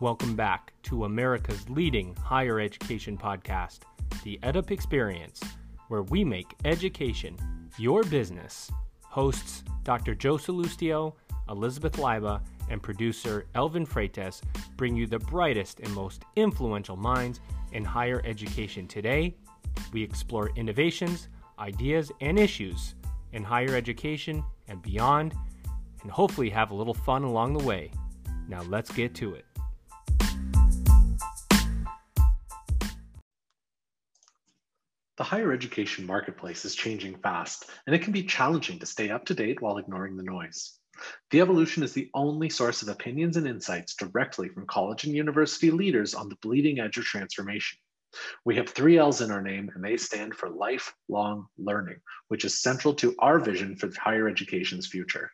Welcome back to America's leading higher education podcast, The EdUp Experience, where we make education your business. Hosts Dr. Joe Sallustio, Elizabeth Leiba, and producer Elvin Freytes bring you the brightest and most influential minds in higher education today. We explore innovations, ideas, and issues in higher education and beyond, and hopefully have a little fun along the way. Now let's get to it. The higher education marketplace is changing fast, and it can be challenging to stay up to date while ignoring the noise. The Evolllution is the only source of opinions and insights directly from college and university leaders on the bleeding edge of transformation. We have three L's in our name, and they stand for lifelong learning, which is central to our vision for higher education's future.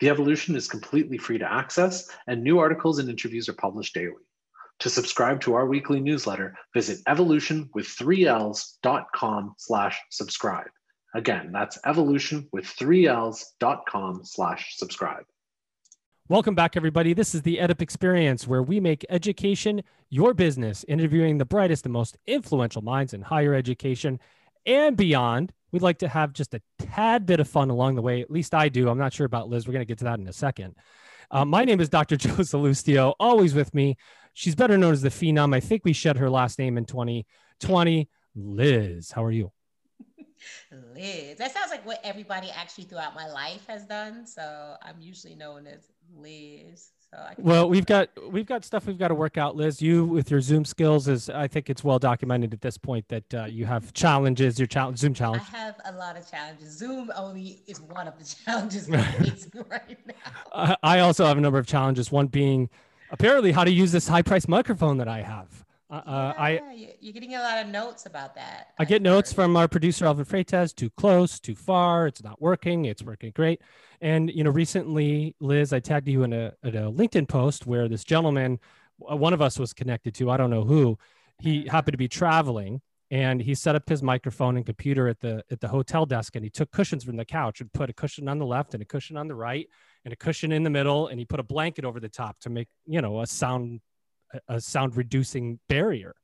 The Evolllution is completely free to access, and new articles and interviews are published daily. To subscribe to our weekly newsletter, visit evolutionwith3ls.com slash subscribe. Again, that's evolutionwith3ls.com slash subscribe. Welcome back, everybody. This is the EdUp Experience, where we make education your business, interviewing the brightest and most influential minds in higher education and beyond. We'd like to have just a tad bit of fun along the way. At least I do. I'm not sure about Liz. We're going to get to that in a second. Uh, my name is Dr. Joe Sallustio, always with me. She's better known as the Phenom. I think we shed her last name in 2020. Liz, how are you? Liz. That sounds like what everybody actually throughout my life has done. So I'm usually known as Liz. So well, we've got we've got stuff we've got to work out, Liz. You with your Zoom skills is I think it's well documented at this point that uh, you have challenges. Your challenge Zoom challenge. I have a lot of challenges. Zoom only is one of the challenges right now. I also have a number of challenges. One being apparently how to use this high price microphone that I have. Uh, uh yeah, I you're getting a lot of notes about that. I get notes from our producer Elvin Freytes. Too close, too far. It's not working. It's working great. And you know, recently, Liz, I tagged you in a, a LinkedIn post where this gentleman, one of us was connected to. I don't know who. He mm-hmm. happened to be traveling, and he set up his microphone and computer at the at the hotel desk, and he took cushions from the couch and put a cushion on the left and a cushion on the right and a cushion in the middle, and he put a blanket over the top to make you know a sound a sound reducing barrier.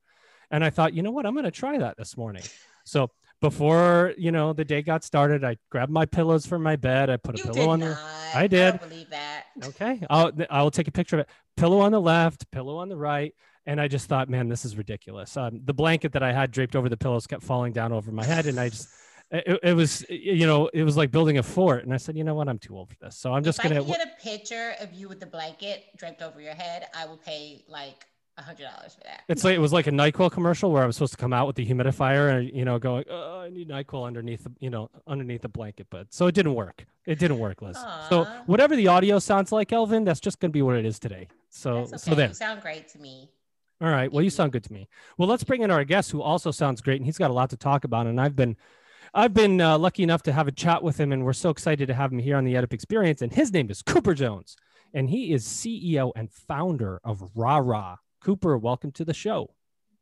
And I thought, you know what, I'm going to try that this morning. So before you know the day got started, I grabbed my pillows from my bed. I put a you pillow on the. I did. I believe that. Okay, I'll I'll take a picture of it. Pillow on the left, pillow on the right, and I just thought, man, this is ridiculous. Um, the blanket that I had draped over the pillows kept falling down over my head, and I just it, it, was you know it was like building a fort and i said you know what? I'm too old for this. So i'm just if gonna I get a picture of you with the blanket draped over your head i will pay like a hundred dollars for that. It's like it was like a nyquil commercial where i was supposed to come out with the humidifier and you know going oh, uh, i need nyquil underneath the you know underneath the blanket but so it didn't work. It didn't work liz. Aww. so whatever the audio sounds like elvin that's just gonna be what it is today. So okay. so then you sound great to me. All right. Well you. sound good to me. Well let's bring in our guest who also sounds great and he's got a lot to talk about and i've been I've been uh, lucky enough to have a chat with him, and we're so excited to have him here on the EdUp Experience. And his name is Cooper Jones, and he is CEO and founder of Rah-Rah. Cooper, welcome to the show.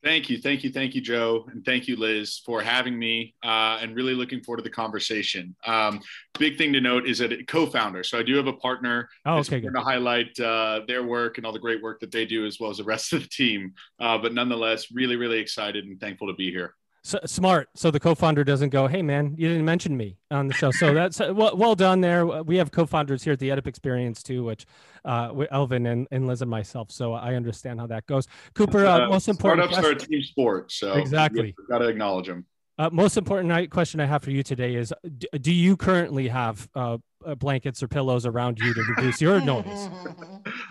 Thank you, thank you, thank you, Joe, and thank you, Liz, for having me. Uh, and really looking forward to the conversation. Um, big thing to note is that co-founder. So I do have a partner. Oh, okay. Good. To highlight uh, their work and all the great work that they do, as well as the rest of the team. Uh, but nonetheless, really, really excited and thankful to be here. So, smart. So the co-founder doesn't go, "Hey, man, you didn't mention me on the show." So that's uh, well, well done there. We have co-founders here at the EdUp Experience too, which uh, Elvin and, and Liz and myself. So I understand how that goes. Cooper, uh, most important. Startups question. are a team sport, so exactly got to acknowledge them. Uh, most important question I have for you today is: Do you currently have uh, uh, blankets or pillows around you to reduce your noise?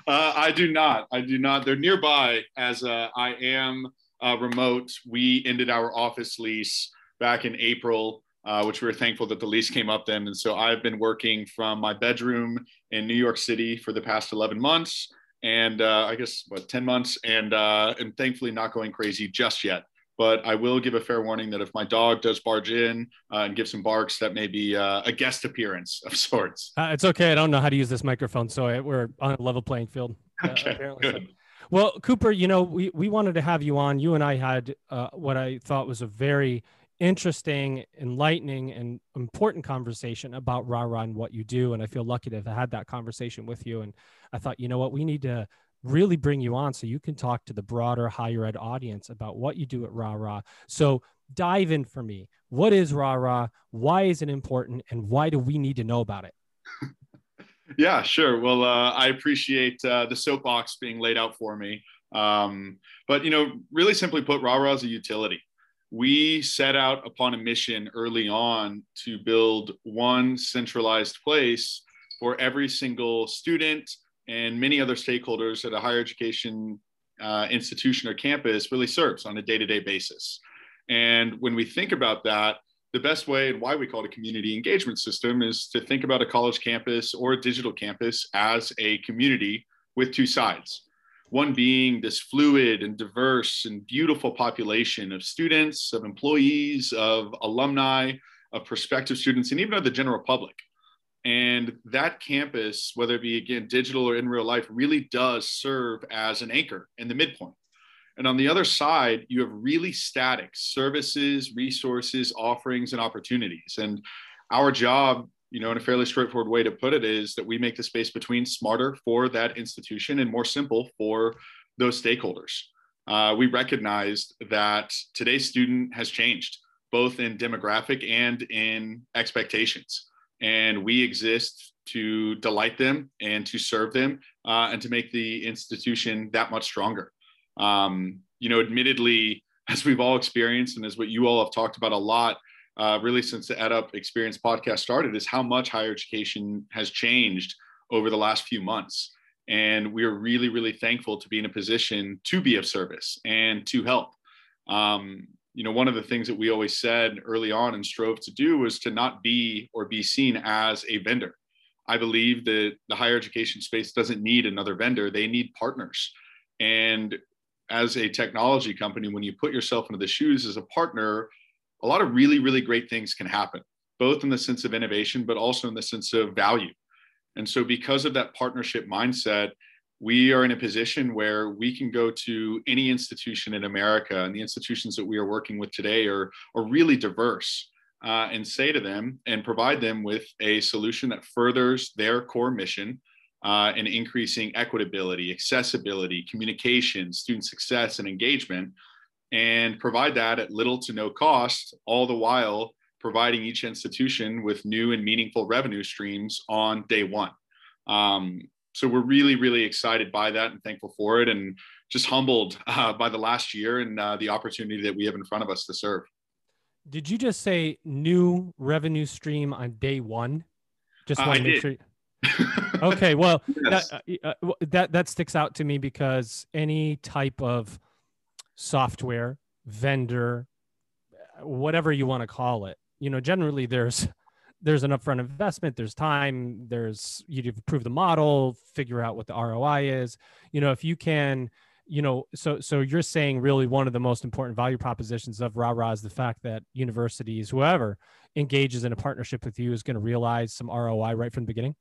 Uh, I do not. I do not. They're nearby, as uh, I am uh, remote. We ended our office lease back in April, uh, which we were thankful that the lease came up then. And so I've been working from my bedroom in New York City for the past 11 months and uh, I guess what 10 months and uh, and thankfully not going crazy just yet. But I will give a fair warning that if my dog does barge in uh, and give some barks, that may be uh, a guest appearance of sorts. Uh, it's okay. I don't know how to use this microphone, so I, we're on a level playing field. Uh, okay, good. Well, Cooper, you know, we, we wanted to have you on. You and I had uh, what I thought was a very interesting, enlightening, and important conversation about Rah-Rah and what you do. And I feel lucky to have had that conversation with you. And I thought, you know what, we need to really bring you on so you can talk to the broader higher ed audience about what you do at Rah-Rah. So dive in for me. What is Rah-Rah? Why is it important? And why do we need to know about it? yeah, sure. Well, uh, I appreciate uh, the soapbox being laid out for me. Um, but, you know, really simply put, Rah-Rah is a utility. We set out upon a mission early on to build one centralized place for every single student and many other stakeholders at a higher education uh, institution or campus really serves on a day-to-day basis. And when we think about that, the best way and why we call it a community engagement system is to think about a college campus or a digital campus as a community with two sides. One being this fluid and diverse and beautiful population of students, of employees, of alumni, of prospective students, and even of the general public. And that campus, whether it be again digital or in real life, really does serve as an anchor in the midpoint. And on the other side, you have really static services, resources, offerings, and opportunities. And our job, you know, in a fairly straightforward way to put it, is that we make the space between smarter for that institution and more simple for those stakeholders. Uh, we recognize that today's student has changed, both in demographic and in expectations and we exist to delight them and to serve them uh, and to make the institution that much stronger. Um, you know, admittedly, as we've all experienced and as what you all have talked about a lot, uh, really since the EdUp Experience podcast started, is how much higher education has changed over the last few months. And we are really, really thankful to be in a position to be of service and to help. Um, you know, one of the things that we always said early on and strove to do was to not be or be seen as a vendor. I believe that the higher education space doesn't need another vendor, they need partners. And as a technology company, when you put yourself into the shoes as a partner, a lot of really, really great things can happen, both in the sense of innovation, but also in the sense of value. And so, because of that partnership mindset, we are in a position where we can go to any institution in America, and the institutions that we are working with today are, are really diverse, uh, and say to them and provide them with a solution that furthers their core mission uh, in increasing equitability, accessibility, communication, student success, and engagement, and provide that at little to no cost, all the while providing each institution with new and meaningful revenue streams on day one. Um, so we're really really excited by that and thankful for it and just humbled uh, by the last year and uh, the opportunity that we have in front of us to serve did you just say new revenue stream on day one just want uh, to make did. sure okay well yes. that, uh, uh, that that sticks out to me because any type of software vendor whatever you want to call it you know generally there's there's an upfront investment there's time there's you prove the model figure out what the roi is you know if you can you know so so you're saying really one of the most important value propositions of Rah-Rah is the fact that universities whoever engages in a partnership with you is going to realize some roi right from the beginning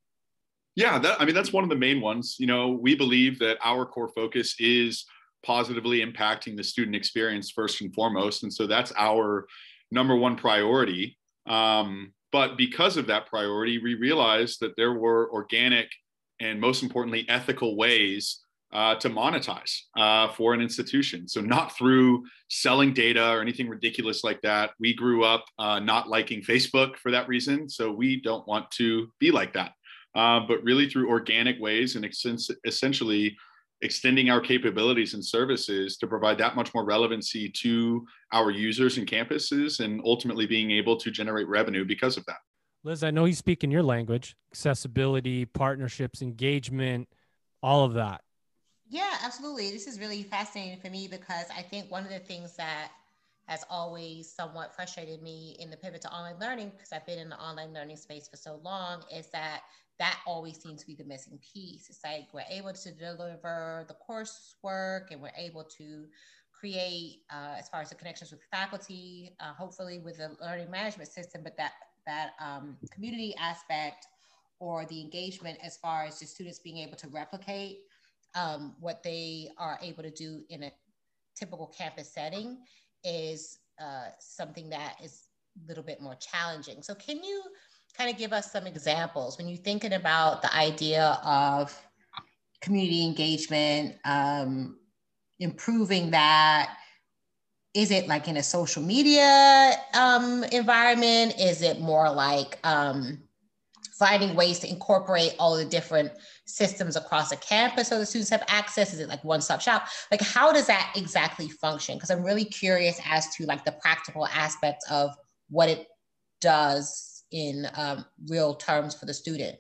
yeah that, i mean that's one of the main ones you know we believe that our core focus is positively impacting the student experience first and foremost and so that's our number one priority um, but because of that priority, we realized that there were organic and most importantly, ethical ways uh, to monetize uh, for an institution. So, not through selling data or anything ridiculous like that. We grew up uh, not liking Facebook for that reason. So, we don't want to be like that. Uh, but really through organic ways and essentially extending our capabilities and services to provide that much more relevancy to our users and campuses and ultimately being able to generate revenue because of that. Liz, I know you speak in your language, accessibility, partnerships, engagement, all of that. Yeah, absolutely. This is really fascinating for me because I think one of the things that has always somewhat frustrated me in the pivot to online learning, because I've been in the online learning space for so long, is that that always seems to be the missing piece. It's like we're able to deliver the coursework and we're able to create, uh, as far as the connections with faculty, uh, hopefully with the learning management system, but that that um, community aspect or the engagement as far as the students being able to replicate um, what they are able to do in a typical campus setting is uh, something that is a little bit more challenging. So can you kind of give us some examples when you're thinking about the idea of community engagement, um, improving that? Is it like in a social media um, environment? Is it more like um, finding ways to incorporate all the different systems across a campus so the students have access? Is it like one stop shop? Like, how does that exactly function? Because I'm really curious as to like the practical aspects of what it does in um, real terms for the student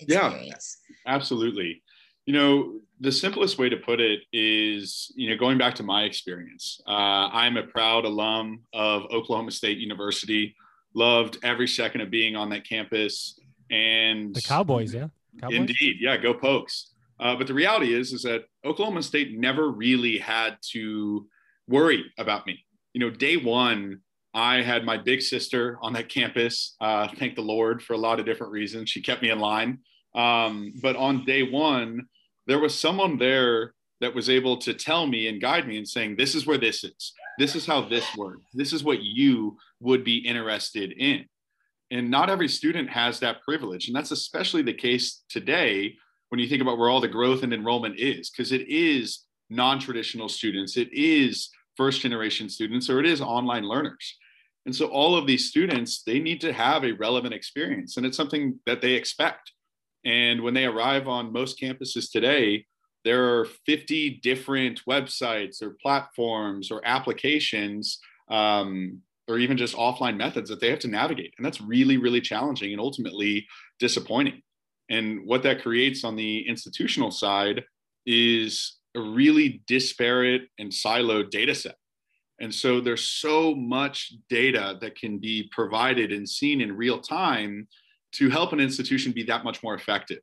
experience. Yeah, absolutely. You know, the simplest way to put it is, you know, going back to my experience. Uh, I'm a proud alum of Oklahoma State University. Loved every second of being on that campus. And the Cowboys, yeah. Cowboys? Indeed, yeah, go Pokes. Uh, but the reality is, is that Oklahoma State never really had to worry about me. You know, day one, I had my big sister on that campus. Uh, thank the Lord for a lot of different reasons. She kept me in line. Um, but on day one, there was someone there that was able to tell me and guide me and saying, This is where this is. This is how this works. This is what you would be interested in. And not every student has that privilege. And that's especially the case today when you think about where all the growth and enrollment is, because it is non traditional students, it is first generation students, or it is online learners. And so all of these students, they need to have a relevant experience, and it's something that they expect. And when they arrive on most campuses today, there are 50 different websites or platforms or applications um, or even just offline methods that they have to navigate. And that's really, really challenging and ultimately disappointing. And what that creates on the institutional side is a really disparate and siloed data set. And so there's so much data that can be provided and seen in real time to help an institution be that much more effective.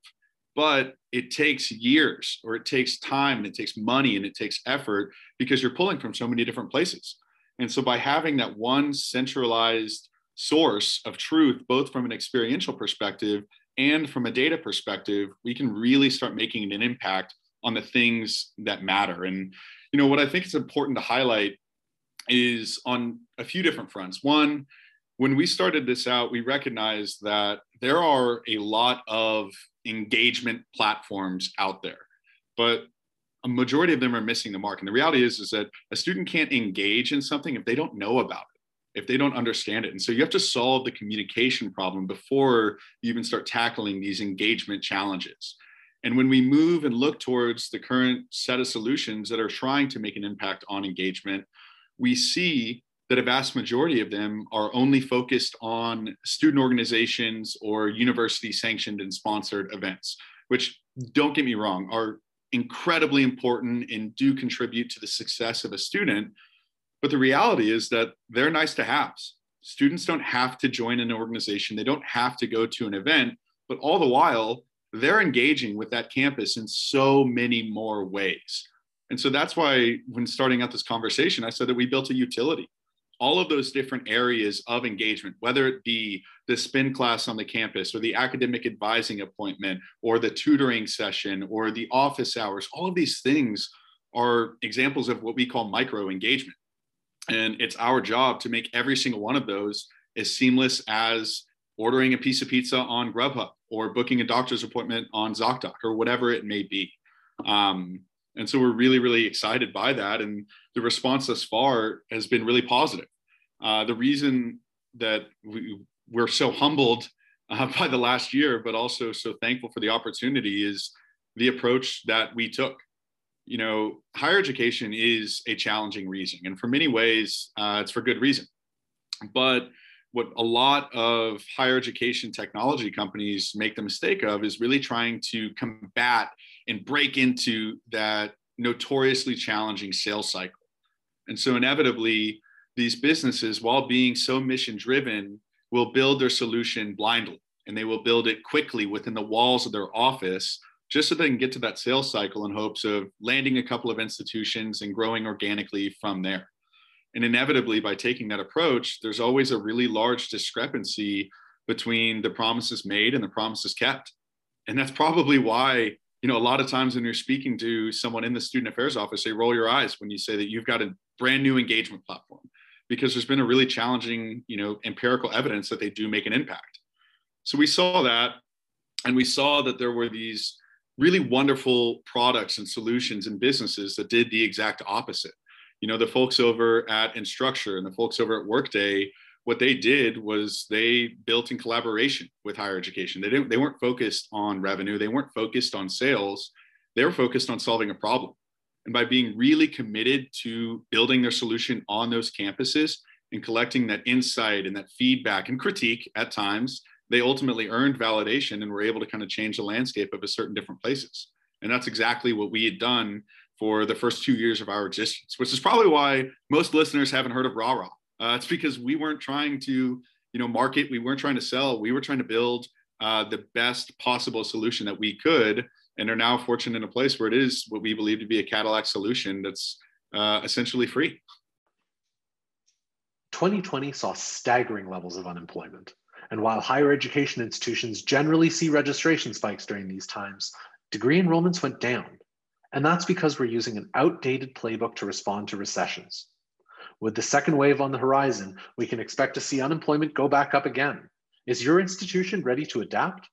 But it takes years or it takes time and it takes money and it takes effort because you're pulling from so many different places. And so by having that one centralized source of truth, both from an experiential perspective and from a data perspective, we can really start making an impact on the things that matter. And you know what I think is important to highlight is on a few different fronts. One, when we started this out, we recognized that there are a lot of engagement platforms out there, but a majority of them are missing the mark. And the reality is, is that a student can't engage in something if they don't know about it, if they don't understand it. And so you have to solve the communication problem before you even start tackling these engagement challenges. And when we move and look towards the current set of solutions that are trying to make an impact on engagement, we see that a vast majority of them are only focused on student organizations or university sanctioned and sponsored events, which don't get me wrong, are incredibly important and do contribute to the success of a student. But the reality is that they're nice to haves. Students don't have to join an organization, they don't have to go to an event, but all the while, they're engaging with that campus in so many more ways. And so that's why, when starting out this conversation, I said that we built a utility. All of those different areas of engagement, whether it be the spin class on the campus or the academic advising appointment or the tutoring session or the office hours, all of these things are examples of what we call micro engagement. And it's our job to make every single one of those as seamless as ordering a piece of pizza on Grubhub or booking a doctor's appointment on ZocDoc or whatever it may be. Um, and so we're really, really excited by that. And the response thus far has been really positive. Uh, the reason that we, we're so humbled uh, by the last year, but also so thankful for the opportunity is the approach that we took. You know, higher education is a challenging reason, and for many ways, uh, it's for good reason. But what a lot of higher education technology companies make the mistake of is really trying to combat and break into that notoriously challenging sales cycle. And so, inevitably, these businesses, while being so mission driven, will build their solution blindly and they will build it quickly within the walls of their office just so they can get to that sales cycle in hopes of landing a couple of institutions and growing organically from there. And inevitably, by taking that approach, there's always a really large discrepancy between the promises made and the promises kept. And that's probably why you know, a lot of times when you're speaking to someone in the student affairs office, they roll your eyes when you say that you've got a brand new engagement platform because there's been a really challenging, you know, empirical evidence that they do make an impact. So we saw that and we saw that there were these really wonderful products and solutions and businesses that did the exact opposite. You know, the folks over at Instructure and the folks over at Workday, what they did was they built in collaboration with higher education. They didn't they weren't focused on revenue, they weren't focused on sales, they were focused on solving a problem. And by being really committed to building their solution on those campuses and collecting that insight and that feedback and critique at times, they ultimately earned validation and were able to kind of change the landscape of a certain different places. And that's exactly what we had done for the first two years of our existence, which is probably why most listeners haven't heard of RahRah. Uh, it's because we weren't trying to, you know, market, we weren't trying to sell, we were trying to build uh, the best possible solution that we could, and are now fortunate in a place where it is what we believe to be a Cadillac solution that's uh, essentially free. 2020 saw staggering levels of unemployment. And while higher education institutions generally see registration spikes during these times, degree enrollments went down. And that's because we're using an outdated playbook to respond to recessions. With the second wave on the horizon, we can expect to see unemployment go back up again. Is your institution ready to adapt?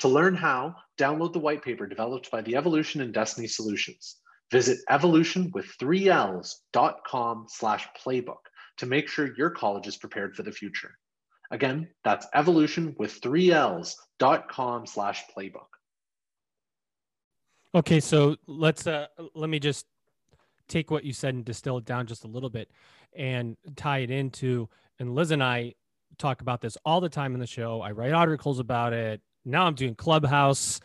To learn how, download the white paper developed by the Evolllution and Destiny Solutions. Visit evolutionwith3ls.com slash playbook to make sure your college is prepared for the future. Again, that's evolutionwith3ls.com slash playbook. Okay, so let's uh let me just take what you said and distill it down just a little bit and tie it into and Liz and I talk about this all the time in the show. I write articles about it. Now I'm doing Clubhouse.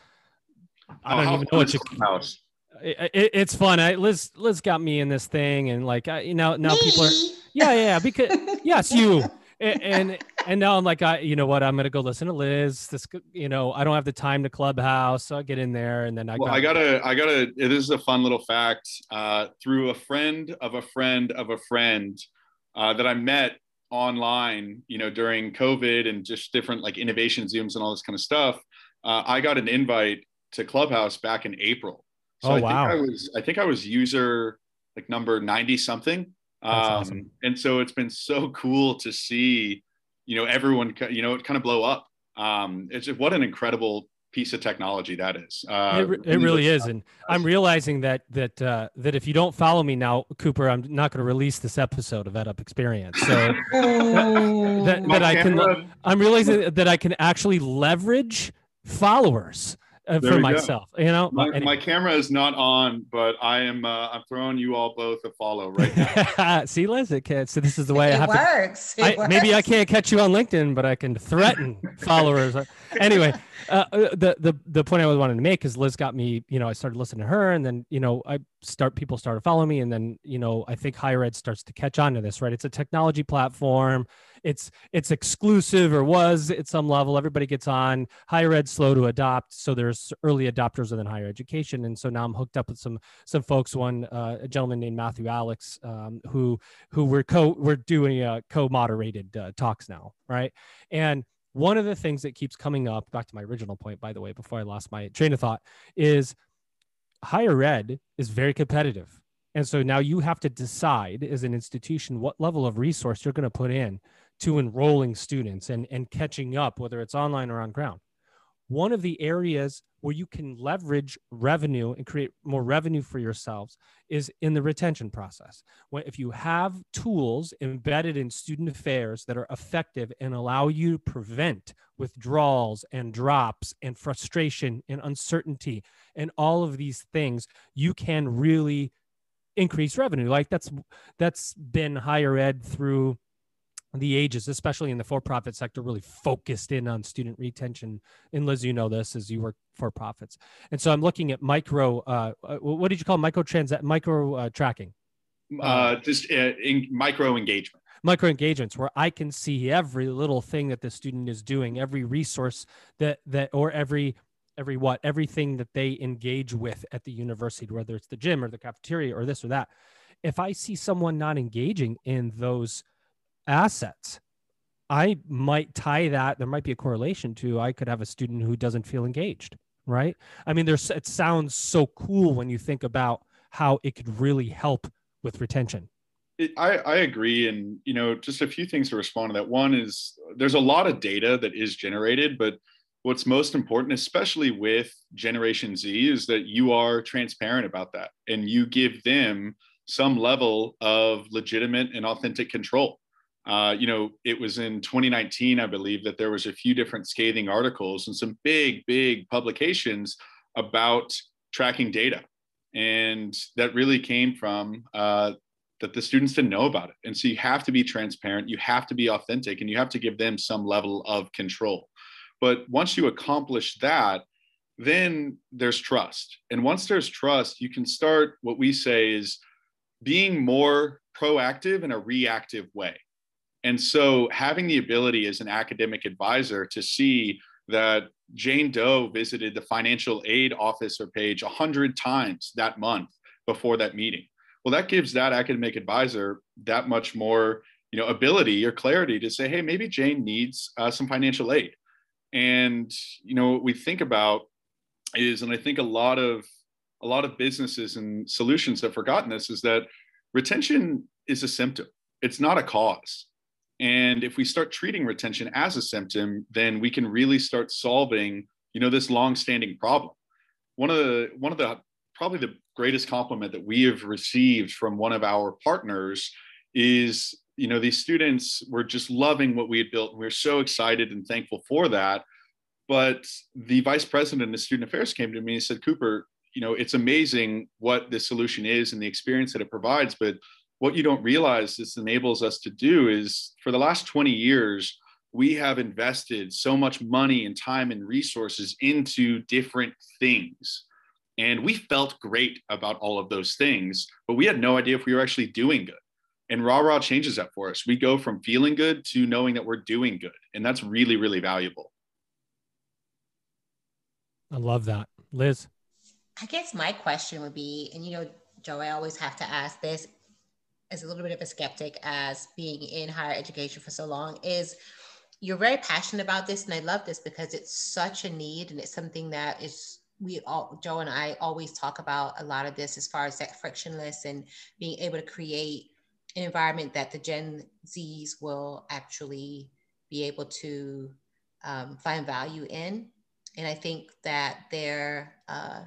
I don't oh, even know what you Clubhouse. It, it, it's fun. I, Liz Liz got me in this thing, and like I, you know now me? people are yeah yeah because yes you and, and, and now I'm like I you know what I'm gonna go listen to Liz. This you know I don't have the time to Clubhouse, so I get in there and then I. Well, got, I gotta I gotta. This is a fun little fact. Uh, through a friend of a friend of a friend uh, that I met online, you know, during COVID and just different like innovation zooms and all this kind of stuff. Uh, I got an invite to Clubhouse back in April. So oh, I wow. think I was I think I was user like number 90 something. Um, awesome. and so it's been so cool to see, you know, everyone, you know, it kind of blow up. Um, it's just what an incredible piece of technology that is. Uh, it, it really is, and I'm realizing that that uh, that if you don't follow me now, Cooper, I'm not going to release this episode of EdUp Experience. So that, that I can, I'm realizing that I can actually leverage followers uh, for myself. Go. You know, my, anyway. my, camera is not on, but I am. Uh, I'm throwing you all both a follow right now. See, Liz, it can, so this is the way it I have works. to. It I, works. Maybe I can't catch you on LinkedIn, but I can threaten followers. Anyway, uh, uh, the the the point I was wanting to make is Liz got me. You know, I started listening to her, and then you know, I start people started following me, and then you know, I think higher ed starts to catch on to this. Right, it's a technology platform it's it's exclusive or was at some level. Everybody gets on. Higher ed slow to adopt, so there's early adopters within higher education, and so now I'm hooked up with some some folks. One uh, a gentleman named Matthew Alex, um, who who we're co we're doing uh, co-moderated uh, talks now, right? And one of the things that keeps coming up, back to my original point, by the way, before I lost my train of thought, is higher ed is very competitive. And so now you have to decide as an institution what level of resource you're going to put in to enrolling students and, and catching up, whether it's online or on ground. One of the areas where you can leverage revenue and create more revenue for yourselves is in the retention process. When, if you have tools embedded in student affairs that are effective and allow you to prevent withdrawals and drops and frustration and uncertainty and all of these things, you can really increase revenue. Like that's that's been higher ed through the ages, especially in the for-profit sector, really focused in on student retention. And Liz, you know this as you work for profits. And so I'm looking at micro. Uh, uh what did you call micro trans micro uh, tracking? Uh, just uh, in micro engagement. Micro engagements, where I can see every little thing that the student is doing, every resource that that or every every what everything that they engage with at the university, whether it's the gym or the cafeteria or this or that. If I see someone not engaging in those assets. I might tie that. There might be a correlation to I could have a student who doesn't feel engaged, right? I mean, there's it sounds so cool when you think about how it could really help with retention. It, I, I agree. And, you know, just a few things to respond to that. One is there's a lot of data that is generated, but what's most important, especially with Generation Z, is that you are transparent about that and you give them some level of legitimate and authentic control. Uh, you know, it was in 2019, I believe, that there was a few different scathing articles and some big, big publications about tracking data, and that really came from uh, that the students didn't know about it. And so you have to be transparent, you have to be authentic, and you have to give them some level of control. But once you accomplish that, then there's trust. And once there's trust, you can start what we say is being more proactive in a reactive way. And so having the ability as an academic advisor to see that Jane Doe visited the financial aid officer page 100 times that month before that meeting. Well, that gives that academic advisor that much more you know, ability or clarity to say, hey, maybe Jane needs uh, some financial aid. And you know what we think about is, and I think a lot of a lot of businesses and solutions have forgotten this, is that retention is a symptom. It's not a cause. And if we start treating retention as a symptom, then we can really start solving, you know, this long-standing problem. One of the one of the probably the greatest compliment that we have received from one of our partners is you know these students were just loving what we had built And we are so excited and thankful for that but the vice president of student affairs came to me and said cooper you know it's amazing what this solution is and the experience that it provides but what you don't realize this enables us to do is for the last 20 years we have invested so much money and time and resources into different things. And we felt great about all of those things but we had no idea if we were actually doing good. And Rah Rah changes that for us. We go from feeling good to knowing that we're doing good and that's really really valuable. I love that. Liz? I guess my question would be and you know joe i always have to ask this as a little bit of a skeptic as being in higher education for so long is you're very passionate about this and i love this because it's such a need and it's something that is we all joe and i always talk about a lot of this as far as that frictionless and being able to create an environment that the Gen Zs will actually be able to um, find value in. And I think that their uh,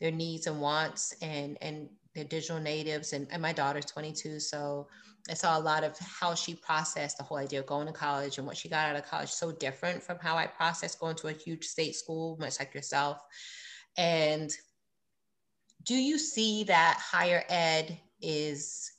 their needs and wants and and their digital natives and, and my daughter's 22, so I saw a lot of how she processed the whole idea of going to college and what she got out of college so different from how I processed going to a huge state school, much like yourself. And do you see that higher ed is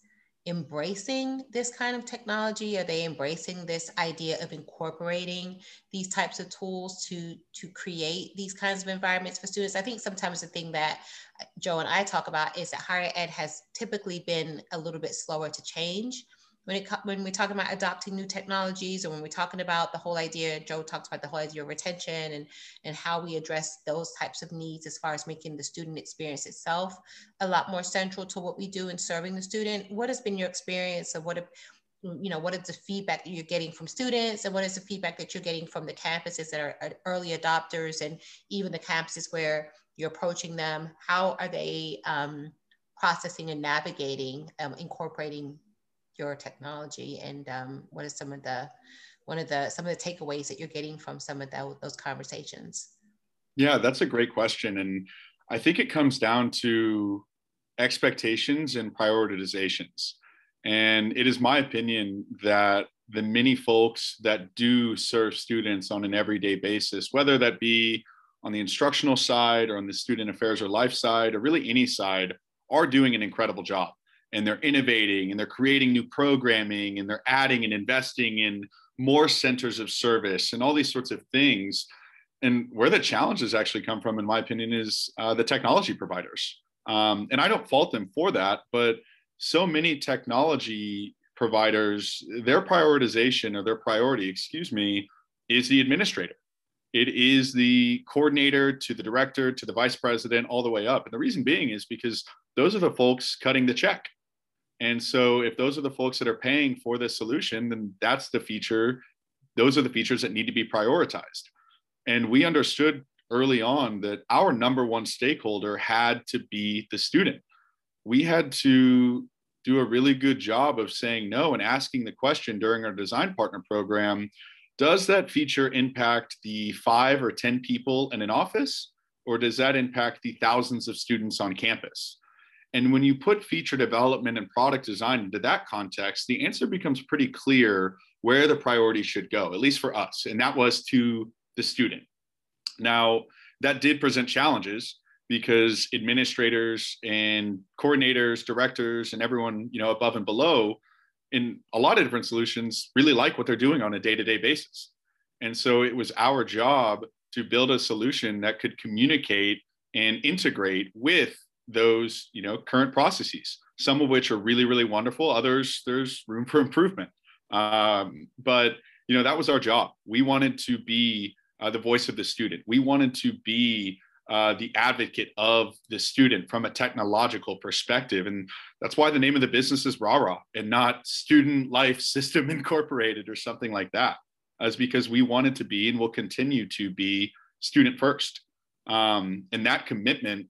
embracing this kind of technology? Are they embracing this idea of incorporating these types of tools to to create these kinds of environments for students? I think sometimes the thing that uh, Joe and I talk about is that higher ed has typically been a little bit slower to change when it when we're talking about adopting new technologies or when we're talking about the whole idea joe talked about the whole idea of retention and and how we address those types of needs as far as making the student experience itself a lot more central to what we do in serving the student. What has been your experience of what you know what is the feedback that you're getting from students and what is the feedback that you're getting from the campuses that are early adopters and even the campuses where you're approaching them? How are they um, processing and navigating um, incorporating your technology and um, are some of the one of the some of the takeaways that you're getting from some of the, those conversations? Yeah that's a great question and i think it comes down to expectations and prioritizations. And it is my opinion that the many folks that do serve students on an everyday basis whether that be on the instructional side or on the student affairs or life side or really any side are doing an incredible job and they're innovating and they're creating new programming and they're adding and investing in more centers of service and all these sorts of things. And where the challenges actually come from, in my opinion, is uh, the technology providers. Um, and I don't fault them for that, but so many technology providers, their prioritization or their priority, excuse me, is the administrator. It is the coordinator to the director to the vice president, all the way up. And the reason being is because those are the folks cutting the check. And so if those are the folks that are paying for this solution, then that's the feature. Those are the features that need to be prioritized. And we understood early on that our number one stakeholder had to be the student. We had to do a really good job of saying no and asking the question during our design partner program does that feature impact the five or 10 people in an office, or does that impact the thousands of students on campus? And when you put feature development and product design into that context, the answer becomes pretty clear where the priority should go, at least for us. And that was to the student. Now, that did present challenges because administrators and coordinators, directors, and everyone, you know, above and below in a lot of different solutions really like what they're doing on a day-to-day basis. And so it was our job to build a solution that could communicate and integrate with those you know current processes some of which are really really wonderful others there's room for improvement. Um, but you know that was our job. We wanted to be uh, the voice of the student. We wanted to be uh, the advocate of the student from a technological perspective. And that's why the name of the business is rah and not student life system incorporated or something like that is because we wanted to be and will continue to be student first. Um, and that commitment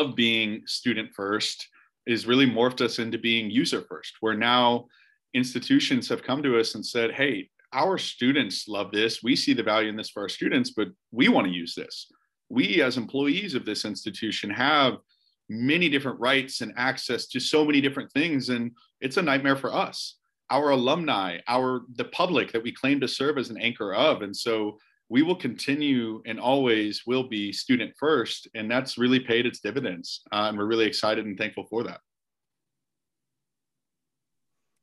of being student first is really morphed us into being user first, where now institutions have come to us and said, hey, our students love this. We see the value in this for our students, but we want to use this. We, as employees of this institution, have many different rights and access to so many different things, and it's a nightmare for us. Our alumni, our the public that we claim to serve as an anchor of, and so we will continue and always will be student first. And that's really paid its dividends. Uh, and we're really excited and thankful for that.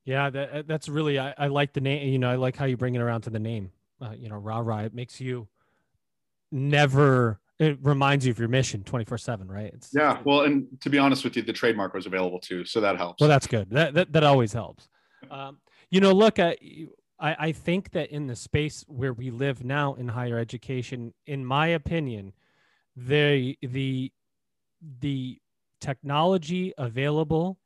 Yeah, that, uh, that's really, I, I like the name, you know, I like how you bring it around to the name, uh, you know, rah rah. It makes you never, it reminds you of your mission 24 seven, right? It's, yeah. Well, and to be honest with you, the trademark was available too. So that helps. Well, that's good. That, that, that always helps. Um, you know, look at, I, I think that in the space where we live now in higher education, in my opinion, the the the technology available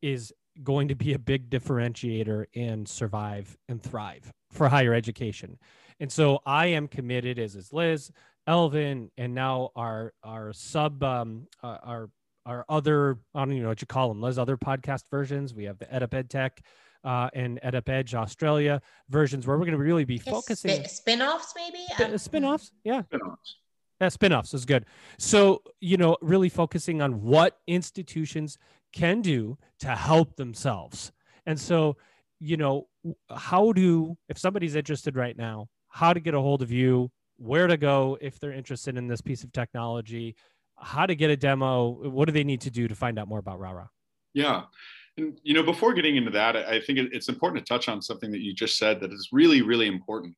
is going to be a big differentiator in survive and thrive for higher education. And so I am committed, as is Liz, Elvin, and now our our sub um, uh, our our other I don't even know what you call them, Liz, other podcast versions. We have the EdUp Tech uh, and EdUpEdge Australia versions where we're going to really be focusing. spin-offs, maybe? Spin- spin-offs, yeah. Spin-offs. Yeah, spin-offs is good. So, you know, really focusing on what institutions can do to help themselves. And so, you know, how do, if somebody's interested right now, how to get a hold of you, where to go if they're interested in this piece of technology, how to get a demo, what do they need to do to find out more about Rah Rah? Yeah. And you know, before getting into that, I think it's important to touch on something that you just said that is really, really important.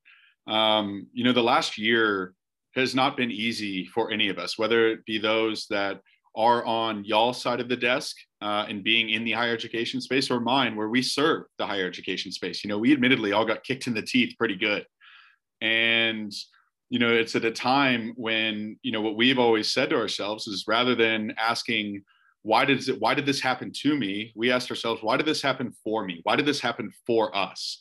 Um, you know, the last year has not been easy for any of us, whether it be those that are on y'all's side of the desk uh, and being in the higher education space, or mine, where we serve the higher education space. You know, we admittedly all got kicked in the teeth pretty good, and you know, it's at a time when you know what we've always said to ourselves is rather than asking why did it why did this happen to me? We asked ourselves why did this happen for me? Why did this happen for us?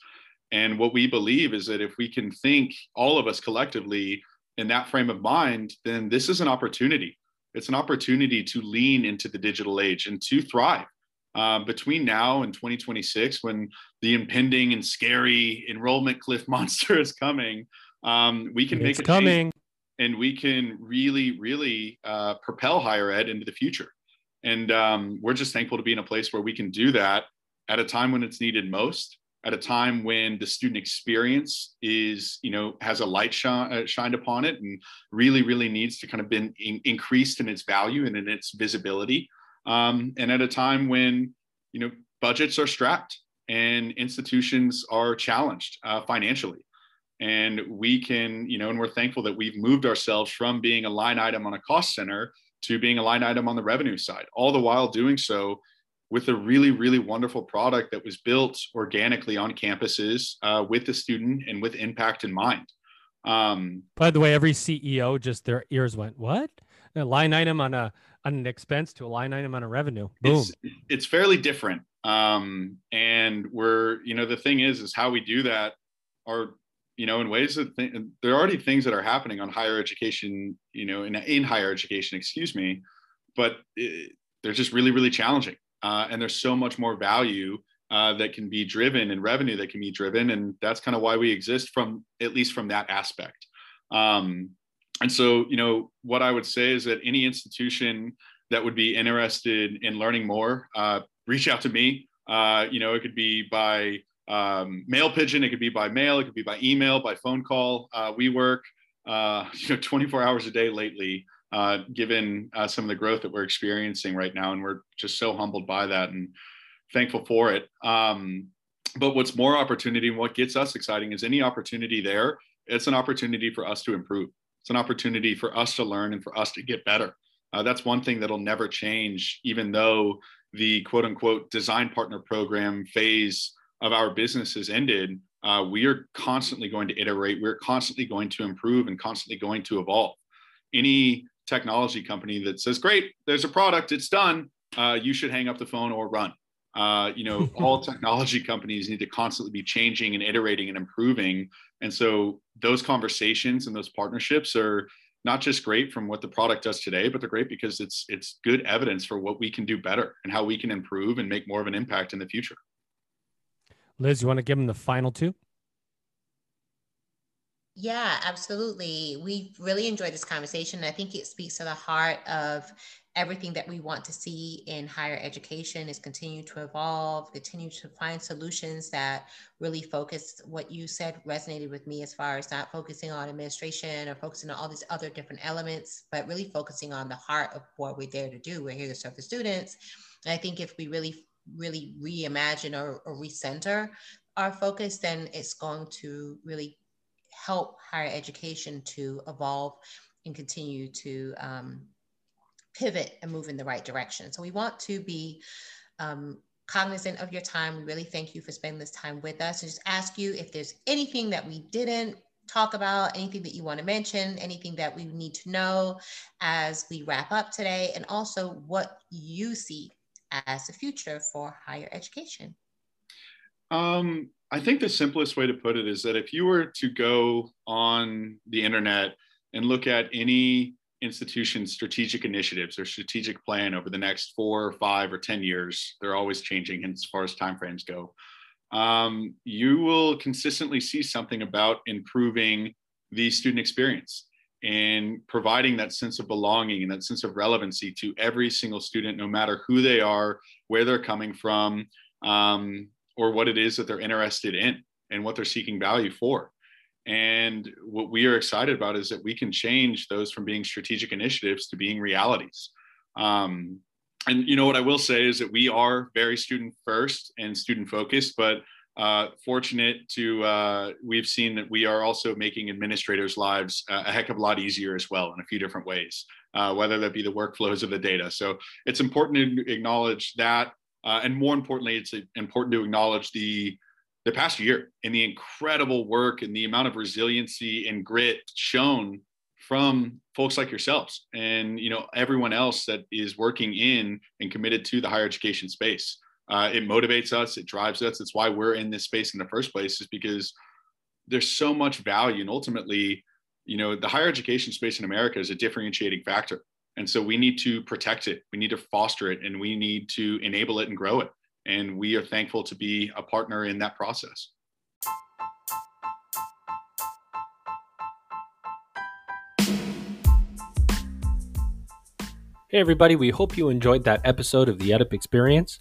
And what we believe is that if we can think all of us collectively in that frame of mind then this is an opportunity. It's an opportunity to lean into the digital age and to thrive. Um, between now and 2026 when the impending and scary enrollment cliff monster is coming um, we can it's make it coming. and we can really really uh, propel higher ed into the future and um, we're just thankful to be in a place where we can do that at a time when it's needed most, at a time when the student experience is, you know, has a light shine, uh, shined upon it and really, really needs to kind of been in, increased in its value and in its visibility. Um, and at a time when, you know, budgets are strapped and institutions are challenged uh, financially and we can you know and we're thankful that we've moved ourselves from being a line item on a cost center to being a line item on the revenue side, all the while doing so with a really, really wonderful product that was built organically on campuses uh, with the student and with impact in mind. Um, By the way, every CEO just their ears went, "What? A line item on a on an expense to a line item on a revenue? Boom!" It's, it's fairly different, um, and we're you know the thing is is how we do that are you know, in ways that th- there are already things that are happening on higher education, you know, in, in higher education, excuse me, but it, they're just really, really challenging. Uh, and there's so much more value uh, that can be driven and revenue that can be driven. And that's kind of why we exist from at least from that aspect. Um, and so, you know, what I would say is that any institution that would be interested in learning more, uh, reach out to me. Uh, you know, it could be by um, mail pigeon, it could be by mail, it could be by email, by phone call. Uh, we work, uh, you know, 24 hours a day lately, uh, given uh, some of the growth that we're experiencing right now, and we're just so humbled by that and thankful for it. Um, but what's more opportunity and what gets us exciting is any opportunity there. It's an opportunity for us to improve. It's an opportunity for us to learn and for us to get better. Uh, that's one thing that'll never change, even though the quote unquote design partner program phase of our business has ended. Uh, we are constantly going to iterate, we're constantly going to improve and constantly going to evolve. Any technology company that says, Great, there's a product, it's done, uh, you should hang up the phone or run. Uh, you know, all technology companies need to constantly be changing and iterating and improving. And so those conversations and those partnerships are not just great from what the product does today, but they're great because it's it's good evidence for what we can do better and how we can improve and make more of an impact in the future. Liz, you want to give them the final two? Yeah, absolutely. We really enjoyed this conversation. I think it speaks to the heart of everything that we want to see in higher education is continue to evolve, continue to find solutions that really focus what you said resonated with me as far as not focusing on administration or focusing on all these other different elements, but really focusing on the heart of what we're there to do. We're here to serve the students. And I think if we really, really reimagine or, or recenter our focus, then it's going to really help higher education to evolve and continue to um, pivot and move in the right direction. So we want to be um, cognizant of your time. We really thank you for spending this time with us and just ask you if there's anything that we didn't talk about, anything that you want to mention, anything that we need to know as we wrap up today, and also what you see as the future for higher education. Um, I think the simplest way to put it is that if you were to go on the internet and look at any institution's strategic initiatives or strategic plan over the next four or five or 10 years, they're always changing as far as timeframes go. Um, you will consistently see something about improving the student experience and providing that sense of belonging and that sense of relevancy to every single student, no matter who they are, where they're coming from, um, or what it is that they're interested in and what they're seeking value for. And what we are excited about is that we can change those from being strategic initiatives to being realities. Um, and you know what I will say is that we are very student first and student focused, but uh, fortunate to uh, we've seen that we are also making administrators' lives a heck of a lot easier as well in a few different ways, uh, whether that be the workflows of the data. So it's important to acknowledge that, uh, and more importantly, it's important to acknowledge the the past year and the incredible work and the amount of resiliency and grit shown from folks like yourselves and you know everyone else that is working in and committed to the higher education space uh, it motivates us it drives us. It's why we're in this space in the first place is because there's so much value. And ultimately you know the higher education space in america is a differentiating factor. And so we need to protect it. We need to foster it and we need to enable it and grow it. And we are thankful to be a partner in that process. Hey, everybody, we hope you enjoyed that episode of the EdUp Experience.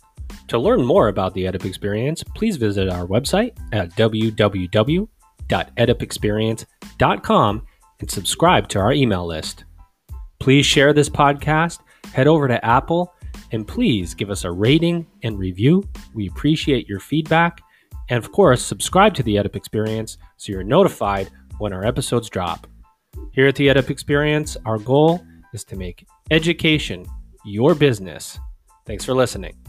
To learn more about the EdUp Experience, please visit our website at www.edupexperience.com and subscribe to our email list. Please share this podcast, head over to Apple and please give us a rating and review. We appreciate your feedback. And of course, subscribe to the EdUp Experience so you're notified when our episodes drop. Here at the EdUp Experience, our goal is to make education your business. Thanks for listening.